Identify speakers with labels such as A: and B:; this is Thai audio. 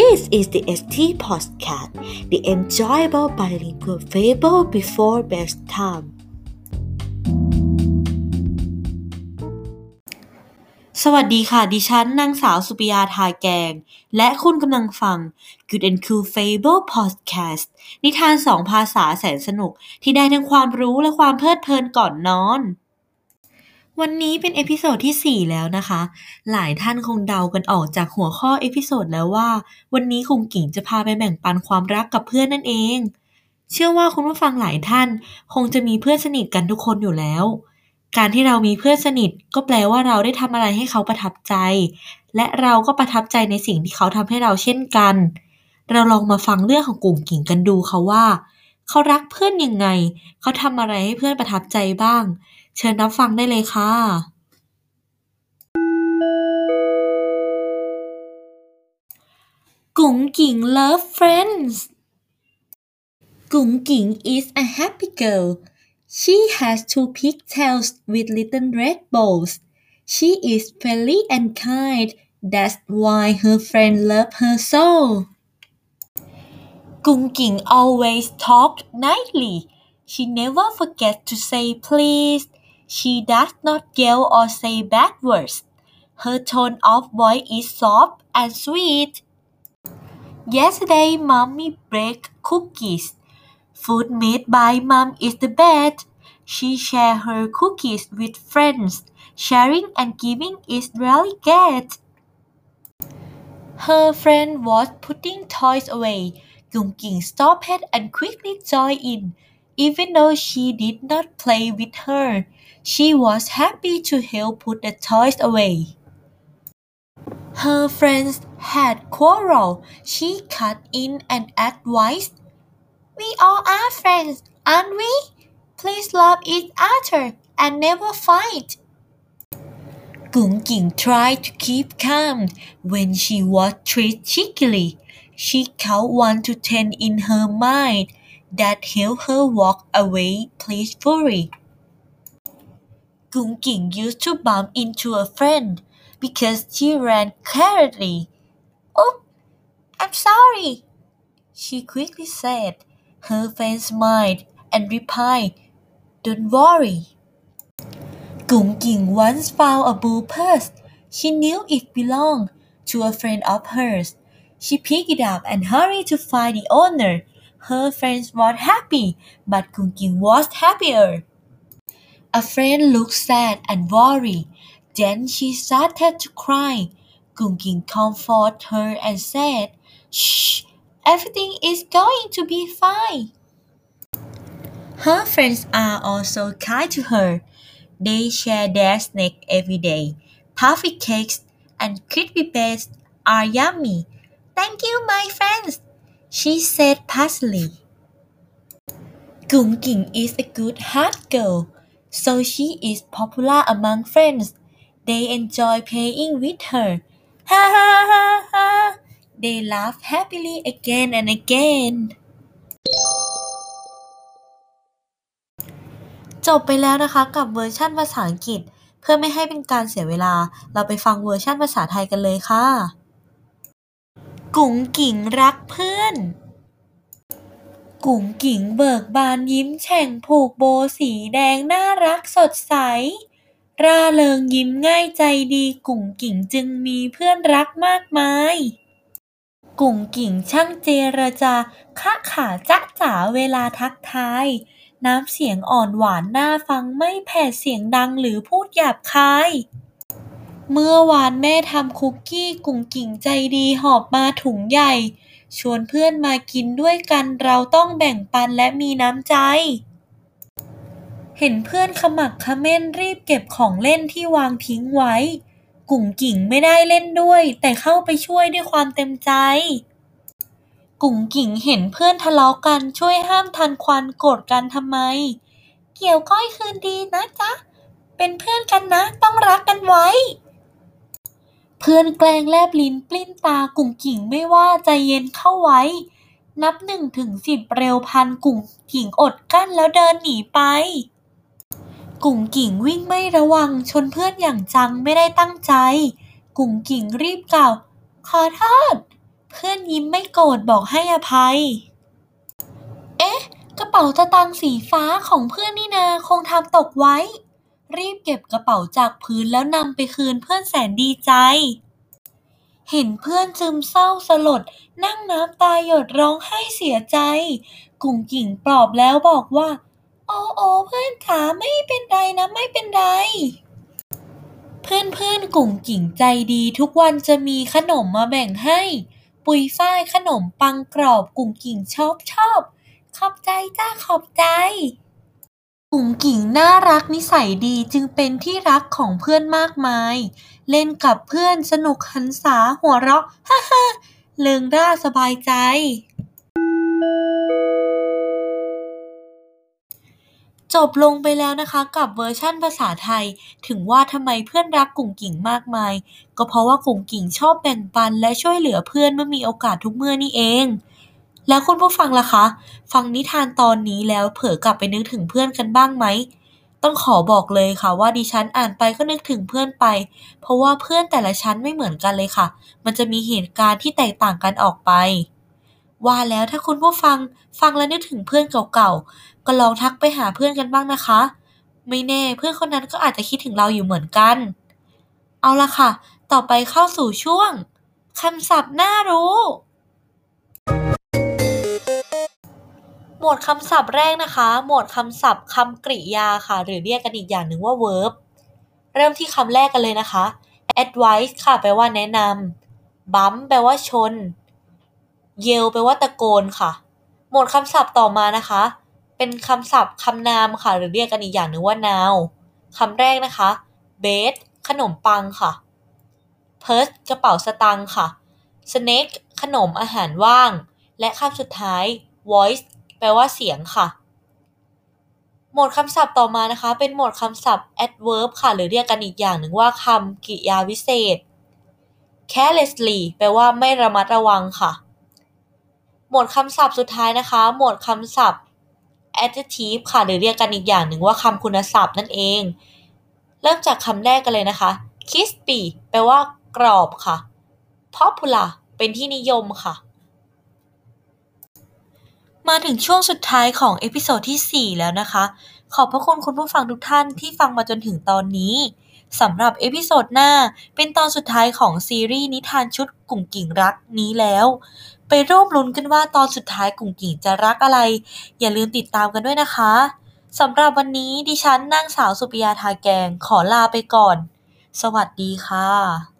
A: This is the ST Podcast, the enjoyable bilingual fable before bedtime. สวัสดีค่ะ ดิฉันนางสาวสุปิยาทายแกง และคุณกำลังฟัง Good and Cool Fable Podcast นิทานสองภาษาแสนสนุกที่ได้ทั้งความรู้และความเพลิดเพลินก่อนนอน วันนี้เป็น episode ที่ 4 แล้วนะคะ หลายท่านคงเดากันออกจากหัวข้อ episode แล้วว่า วันนี้กุ๋งกิ่งจะพาไปแบ่งปันความรักกับเพื่อนนั่นเอง เชื่อว่าคุณผู้ฟังหลายท่าน คงจะมีเพื่อนสนิทกันทุกคนอยู่แล้ว การที่เรามีเพื่อนสนิทก็แปลว่าเราได้ทำอะไรให้เขาประทับใจ และเราก็ประทับใจในสิ่งที่เขาทำให้เราเช่นกัน เราลองมาฟังเรื่องของกุ๋งกิ่งกันดูค่ะว่า เขารักเพื่อนยังไง เขาทำอะไรให้เพื่อนประทับใจบ้าง เชิญรับฟังได้เลยค่ะ กุ๋งกิ่ง love friends กุ๋งกิ่ง is a happy girl she has two pigtails with little red bows she is friendly and kind that's why her friends love her so กุ๋งกิ่ง always talk nicely she never forgets to say please she does not yell or say bad words her tone of voice is soft and sweet Yesterday, mommy baked cookies. Food made by mom is the best. She shared her cookies with friends. Sharing and giving is really good. Her friend was putting toys away. Gung Ging stopped and quickly joined in. Even though she did not play with her, she was happy to help put the toys away. Her friends had quarrel. She cut in and advised, "We all are friends, aren't we? Please love each other and never fight." Gung Ging tried to keep calm when she was treated cheekily. She count one to ten in her mind. That helped her walk away peacefully. Gung Ging used to bump into a friend because she ran carelessly. Oops, I'm sorry, she quickly said. Her friend smiled and replied, Don't worry. Gung Ging once found a blue purse. She knew it belonged to a friend of hers. She picked it up and hurried to find the owner. Her friends were happy, but Gung Ging was happier. A friend looked sad and worried. Then she started to cry. Gung Ging comforted her and said, Shh, everything is going to be fine. Her friends are also kind to her. They share their snack every day. Puffy cakes and crispy beds are yummy. Thank you, my friends, she said. Gung Ging is a good heart girl, so she is popular among friends. They enjoy playing with her. Ha ha ha ha! They laugh happily again and again. จบไปแล้วนะคะกับเวอร์ชั่นภาษาอังกฤษ เพื่อไม่ให้เป็นการเสียเวลา เราไปฟังเวอร์ชั่นภาษาไทยกันเลยค่ะ กุ๋งกิ่งรักเพื่อน กุ๋งกิ่งเบิกบานยิ้มแฉ่งผูกโบสีแดงน่ารักสดใส ร่าเริงยิ้มง่ายใจดีกุ๋งกิ่งจึงมีเพื่อนรักมากมาย กุ๋งกิ่งช่างเจรจาคะขาจ๊ะจ๋าเวลาทักทาย น้ำเสียงอ่อนหวานน่าฟังไม่แผดเสียงดังหรือพูดหยาบคายเมื่อวานแม่ทำคุกกี้กุ๋งกิ่งใจดีหอบมาถุงใหญ่ ชวนเพื่อนมากินด้วยกันเราต้องแบ่งปันและมีน้ำใจ เห็นเพื่อนขมักเขม้นรีบเก็บของเล่นที่วางทิ้งไว้ กุ๋งกิ่งไม่ได้เล่นด้วย แต่เข้าไปช่วยด้วยความเต็มใจ กุ๋งกิ่งเห็นเพื่อนทะเลาะกันช่วยห้ามทันควันโกรธกันทำไม เกี่ยวก้อยคืนดีนะจ๊ะ เป็นเพื่อนกันนะต้องรักกันไว้ พื่อนแกล้งแลบลิ้นปลิ้นตากุ๋งกิ่งไม่ว่าใจเย็นเข้าไว้ นับหนึ่งถึงสิบเร็วพันกุ๋งกิ่งอดกั้นแล้วเดินหนีไป กุ๋งกิ่งวิ่งไม่ระวังชนเพื่อนอย่างจังไม่ได้ตั้งใจ กุ๋งกิ่งรีบกล่าว ขอโทษเเพื่อนยิ้มไม่โกรธบอกให้อภัย เอ๊ะ กระเป๋าตะตังสีฟ้าของเพื่อนนี่นาคงทำตกไว้ รีบเก็บกระเป๋าจากพื้นแล้วนำไปคืนเพื่อนแสนดีใจ เห็นเพื่อนซึมเศร้าสลด นั่งน้ำตาหยดร้องไห้เสียใจ กุ่งกิ่งปลอบแล้วบอกว่า โอ้โอเพื่อนขาไม่เป็นไรนะไม่เป็นไรเพื่อนเพื่อนๆกุ่งกิ่งใจดีทุกวันจะมีขนมมาแบ่งให้ ปุยฝ้ายขนมปังกรอบกุ่งกิ่งชอบชอบ ขอบใจจ้าขอบใจ กุ่งกิ่งน่ารักนิสัยดีจึงเป็นที่รักของเพื่อนมากมาย เล่นกับเพื่อนสนุกหันษาหัวเราะ ฮ่าฮ่าเลิงร่าสบายใจ จบลงไปแล้วนะคะกับเวอร์ชั่นภาษาไทย ถึงว่าทำไมเพื่อนรักกุ่งกิ่งมากมาย ก็เพราะว่ากุ่งกิ่งชอบแบ่งปันและช่วยเหลือเพื่อนเมื่อมีโอกาสทุกเมื่อนี่เอง แล้วคุณผู้ฟังล่ะคะ ฟังนิทานตอนนี้แล้วเผลอกลับไปนึกถึงเพื่อนกันบ้างไหม ต้องขอบอกเลยค่ะว่าดิฉันอ่านไปก็นึกถึงเพื่อนไป เพราะว่าเพื่อนแต่ละชั้นไม่เหมือนกันเลยค่ะ มันจะมีเหตุการณ์ที่แตกต่างกันออกไป ว่าแล้วถ้าคุณผู้ฟังฟังแล้วนึกถึงเพื่อนเก่าๆ ก็ลองทักไปหาเพื่อนกันบ้างนะคะ ไม่แน่เพื่อนคนนั้นก็อาจจะคิดถึงเราอยู่เหมือนกัน เอาละค่ะ ต่อไปเข้าสู่ช่วงคำศัพท์น่ารู้ มวดคำศัพท์แรกนะคะ หมวดคำศัพท์คำกริยาค่ะ หรือเรียกกันอีกอย่างหนึ่งว่า verb เริ่มที่คำแรกกันเลยนะคะ advice ค่ะแปลว่าแนะนำ bump แปลว่าชน yell แปลว่าตะโกนค่ะ หมวดคำศัพท์ต่อมานะคะ เป็นคำศัพท์คำนามค่ะ หรือเรียกกันอีกอย่างหนึ่งว่า noun คำแรกนะคะ bed ขนมปังค่ะ purse กระเป๋าสตางค์ค่ะ snake ขนมอาหารว่าง และคำสุดท้าย voice ปลว่าเสียงค่ะ หมวดคำศัพท์ต่อมานะคะ เป็นหมวดคำศัพท์ adverb ค่ะ หรือเรียกกันอีกอย่างหนึ่งว่าคำกริยาวิเศษ carelessly แปลว่าไม่ระมัดระวังค่ะ หมวดคำศัพท์สุดท้ายนะคะ หมวดคำศัพท์ adjective ค่ะ หรือเรียกกันอีกอย่างหนึ่งว่าคำคุณศัพท์นั่นเอง เริ่มจากคำแรกกันเลยนะคะ crispy แปลว่ากรอบค่ะ popular เป็นที่นิยมค่ะ มาถึงช่วงสุดท้ายของ episode ที่ 4 แล้วนะคะ ขอบพระคุณคุณผู้ฟังทุกท่านที่ฟังมาจนถึงตอนนี้สำหรับ episode หน้าเป็นตอนสุดท้ายของซีรีส์นิทานชุดกุ่งกิ่งรักนี้แล้ว ไปร่วมลุ้นกันว่าตอนสุดท้ายกุ่งกิ่งจะรักอะไร อย่าลืมติดตามกันด้วยนะคะสำหรับวันนี้ดิฉันนางสาวสุปิยาทาแกงขอลาไปก่อน สวัสดีค่ะ